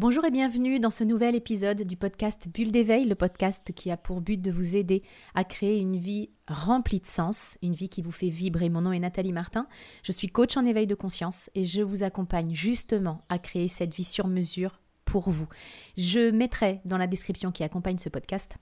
Bonjour et bienvenue dans ce nouvel épisode du podcast Bulle d'éveil, le podcast qui a pour but de vous aider à créer une vie remplie de sens, une vie qui vous fait vibrer. Mon nom est Nathalie Martin, je suis coach en éveil de conscience et je vous accompagne justement à créer cette vie sur mesure pour vous. Je mettrai dans la description qui accompagne ce podcast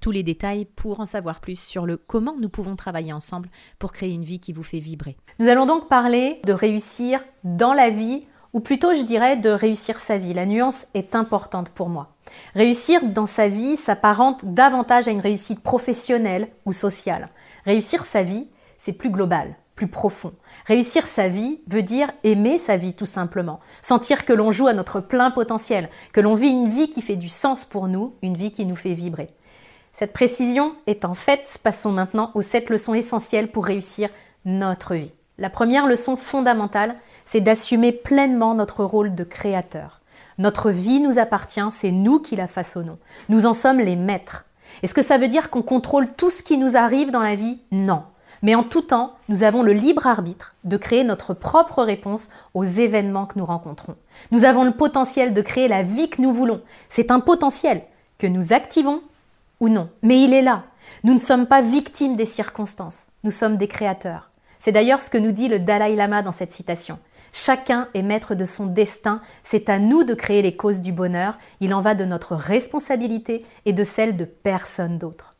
tous les détails pour en savoir plus sur le comment nous pouvons travailler ensemble pour créer une vie qui vous fait vibrer. Nous allons donc parler de réussir dans la vie ou plutôt je dirais de réussir sa vie. La nuance est importante pour moi. Réussir dans sa vie s'apparente davantage à une réussite professionnelle ou sociale. Réussir sa vie, c'est plus global, plus profond. Réussir sa vie veut dire aimer sa vie tout simplement, sentir que l'on joue à notre plein potentiel, que l'on vit une vie qui fait du sens pour nous, une vie qui nous fait vibrer. Cette précision est en fait, passons maintenant aux sept leçons essentielles pour réussir notre vie. La première leçon fondamentale, c'est d'assumer pleinement notre rôle de créateur. Notre vie nous appartient, c'est nous qui la façonnons. Nous en sommes les maîtres. Est-ce que ça veut dire qu'on contrôle tout ce qui nous arrive dans la vie? Non. Mais en tout temps, nous avons le libre arbitre de créer notre propre réponse aux événements que nous rencontrons. Nous avons le potentiel de créer la vie que nous voulons. C'est un potentiel que nous activons ou non. Mais il est là. Nous ne sommes pas victimes des circonstances. Nous sommes des créateurs. C'est d'ailleurs ce que nous dit le Dalai Lama dans cette citation. Chacun est maître de son destin, c'est à nous de créer les causes du bonheur, il en va de notre responsabilité et de celle de personne d'autre.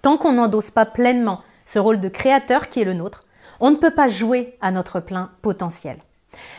Tant qu'on n'endosse pas pleinement ce rôle de créateur qui est le nôtre, on ne peut pas jouer à notre plein potentiel.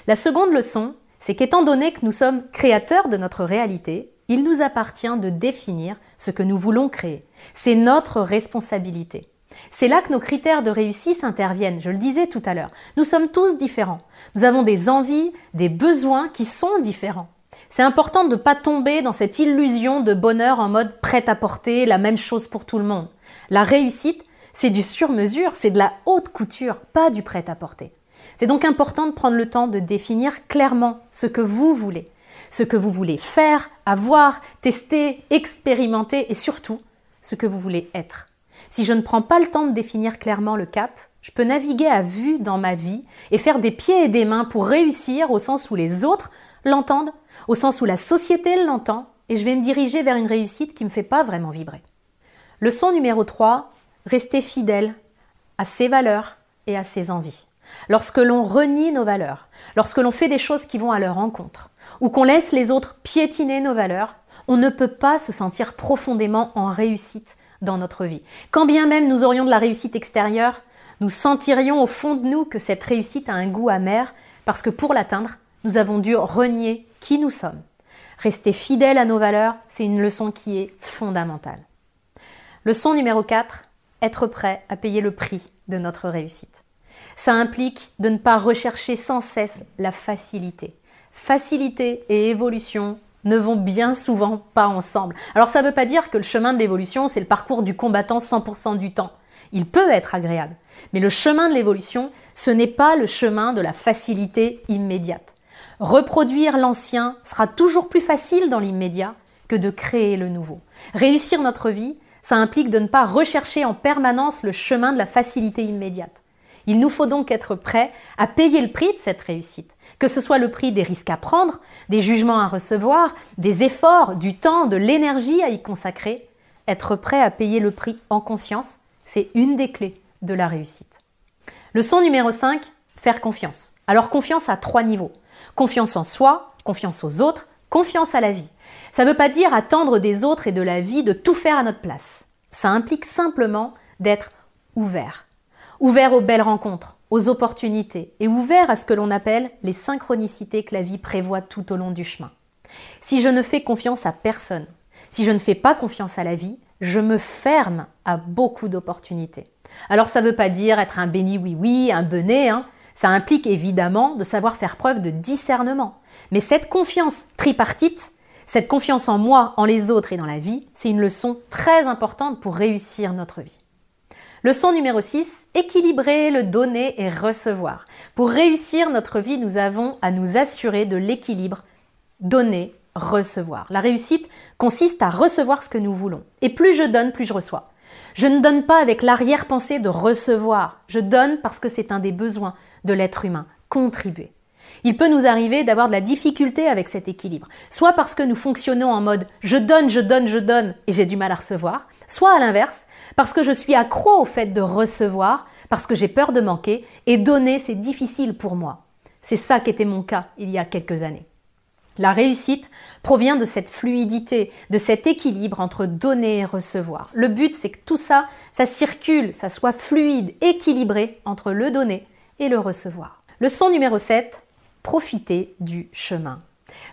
La seconde leçon, c'est qu'étant donné que nous sommes créateurs de notre réalité, il nous appartient de définir ce que nous voulons créer. C'est notre responsabilité. C'est là que nos critères de réussite interviennent, je le disais tout à l'heure. Nous sommes tous différents. Nous avons des envies, des besoins qui sont différents. C'est important de ne pas tomber dans cette illusion de bonheur en mode prêt à porter, la même chose pour tout le monde. La réussite, c'est du sur-mesure, c'est de la haute couture, pas du prêt à porter. C'est donc important de prendre le temps de définir clairement ce que vous voulez, ce que vous voulez faire, avoir, tester, expérimenter et surtout ce que vous voulez être. Si je ne prends pas le temps de définir clairement le cap, je peux naviguer à vue dans ma vie et faire des pieds et des mains pour réussir au sens où les autres l'entendent, au sens où la société l'entend, et je vais me diriger vers une réussite qui ne me fait pas vraiment vibrer. Leçon numéro 3, rester fidèle à ses valeurs et à ses envies. Lorsque l'on renie nos valeurs, lorsque l'on fait des choses qui vont à leur encontre, ou qu'on laisse les autres piétiner nos valeurs, on ne peut pas se sentir profondément en réussite dans notre vie. Quand bien même nous aurions de la réussite extérieure, nous sentirions au fond de nous que cette réussite a un goût amer parce que pour l'atteindre, nous avons dû renier qui nous sommes. Rester fidèle à nos valeurs, c'est une leçon qui est fondamentale. Leçon numéro 4, être prêt à payer le prix de notre réussite. Ça implique de ne pas rechercher sans cesse la facilité. Facilité et évolution ne vont bien souvent pas ensemble. Alors ça ne veut pas dire que le chemin de l'évolution, c'est le parcours du combattant 100% du temps. Il peut être agréable. Mais le chemin de l'évolution, ce n'est pas le chemin de la facilité immédiate. Reproduire l'ancien sera toujours plus facile dans l'immédiat que de créer le nouveau. Réussir notre vie, ça implique de ne pas rechercher en permanence le chemin de la facilité immédiate. Il nous faut donc être prêts à payer le prix de cette réussite, que ce soit le prix des risques à prendre, des jugements à recevoir, des efforts, du temps, de l'énergie à y consacrer. Être prêt à payer le prix en conscience, c'est une des clés de la réussite. Leçon numéro 5, faire confiance. Alors confiance à trois niveaux. Confiance en soi, confiance aux autres, confiance à la vie. Ça ne veut pas dire attendre des autres et de la vie de tout faire à notre place. Ça implique simplement d'être ouvert ouvert aux belles rencontres, aux opportunités et ouvert à ce que l'on appelle les synchronicités que la vie prévoit tout au long du chemin. Si je ne fais confiance à personne, si je ne fais pas confiance à la vie, je me ferme à beaucoup d'opportunités. Alors ça ne veut pas dire être un béni oui-oui, un benet, hein. ça implique évidemment de savoir faire preuve de discernement. Mais cette confiance tripartite, cette confiance en moi, en les autres et dans la vie, c'est une leçon très importante pour réussir notre vie. Leçon numéro 6, équilibrer le donner et recevoir. Pour réussir notre vie, nous avons à nous assurer de l'équilibre donner, recevoir. La réussite consiste à recevoir ce que nous voulons. Et plus je donne, plus je reçois. Je ne donne pas avec l'arrière-pensée de recevoir. Je donne parce que c'est un des besoins de l'être humain, contribuer. Il peut nous arriver d'avoir de la difficulté avec cet équilibre, soit parce que nous fonctionnons en mode je donne, je donne, je donne et j'ai du mal à recevoir, soit à l'inverse, parce que je suis accro au fait de recevoir, parce que j'ai peur de manquer et donner c'est difficile pour moi. C'est ça qui était mon cas il y a quelques années. La réussite provient de cette fluidité, de cet équilibre entre donner et recevoir. Le but, c'est que tout ça, ça circule, ça soit fluide, équilibré entre le donner et le recevoir. Leçon numéro 7, profiter du chemin.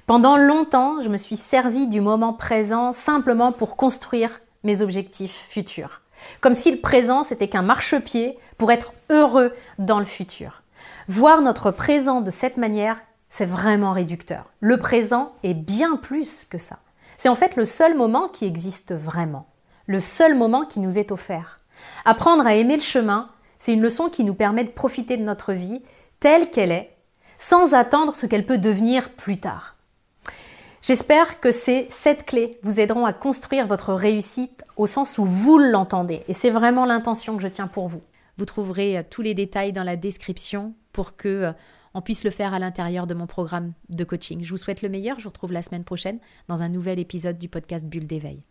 Pendant longtemps, je me suis servi du moment présent simplement pour construire mes objectifs futurs. Comme si le présent, c'était qu'un marchepied pour être heureux dans le futur. Voir notre présent de cette manière c'est vraiment réducteur. Le présent est bien plus que ça. C'est en fait le seul moment qui existe vraiment, le seul moment qui nous est offert. Apprendre à aimer le chemin, c'est une leçon qui nous permet de profiter de notre vie telle qu'elle est, sans attendre ce qu'elle peut devenir plus tard. J'espère que ces sept clés vous aideront à construire votre réussite au sens où vous l'entendez. Et c'est vraiment l'intention que je tiens pour vous. Vous trouverez tous les détails dans la description pour que euh, on puisse le faire à l'intérieur de mon programme de coaching. Je vous souhaite le meilleur. Je vous retrouve la semaine prochaine dans un nouvel épisode du podcast Bulle d'éveil.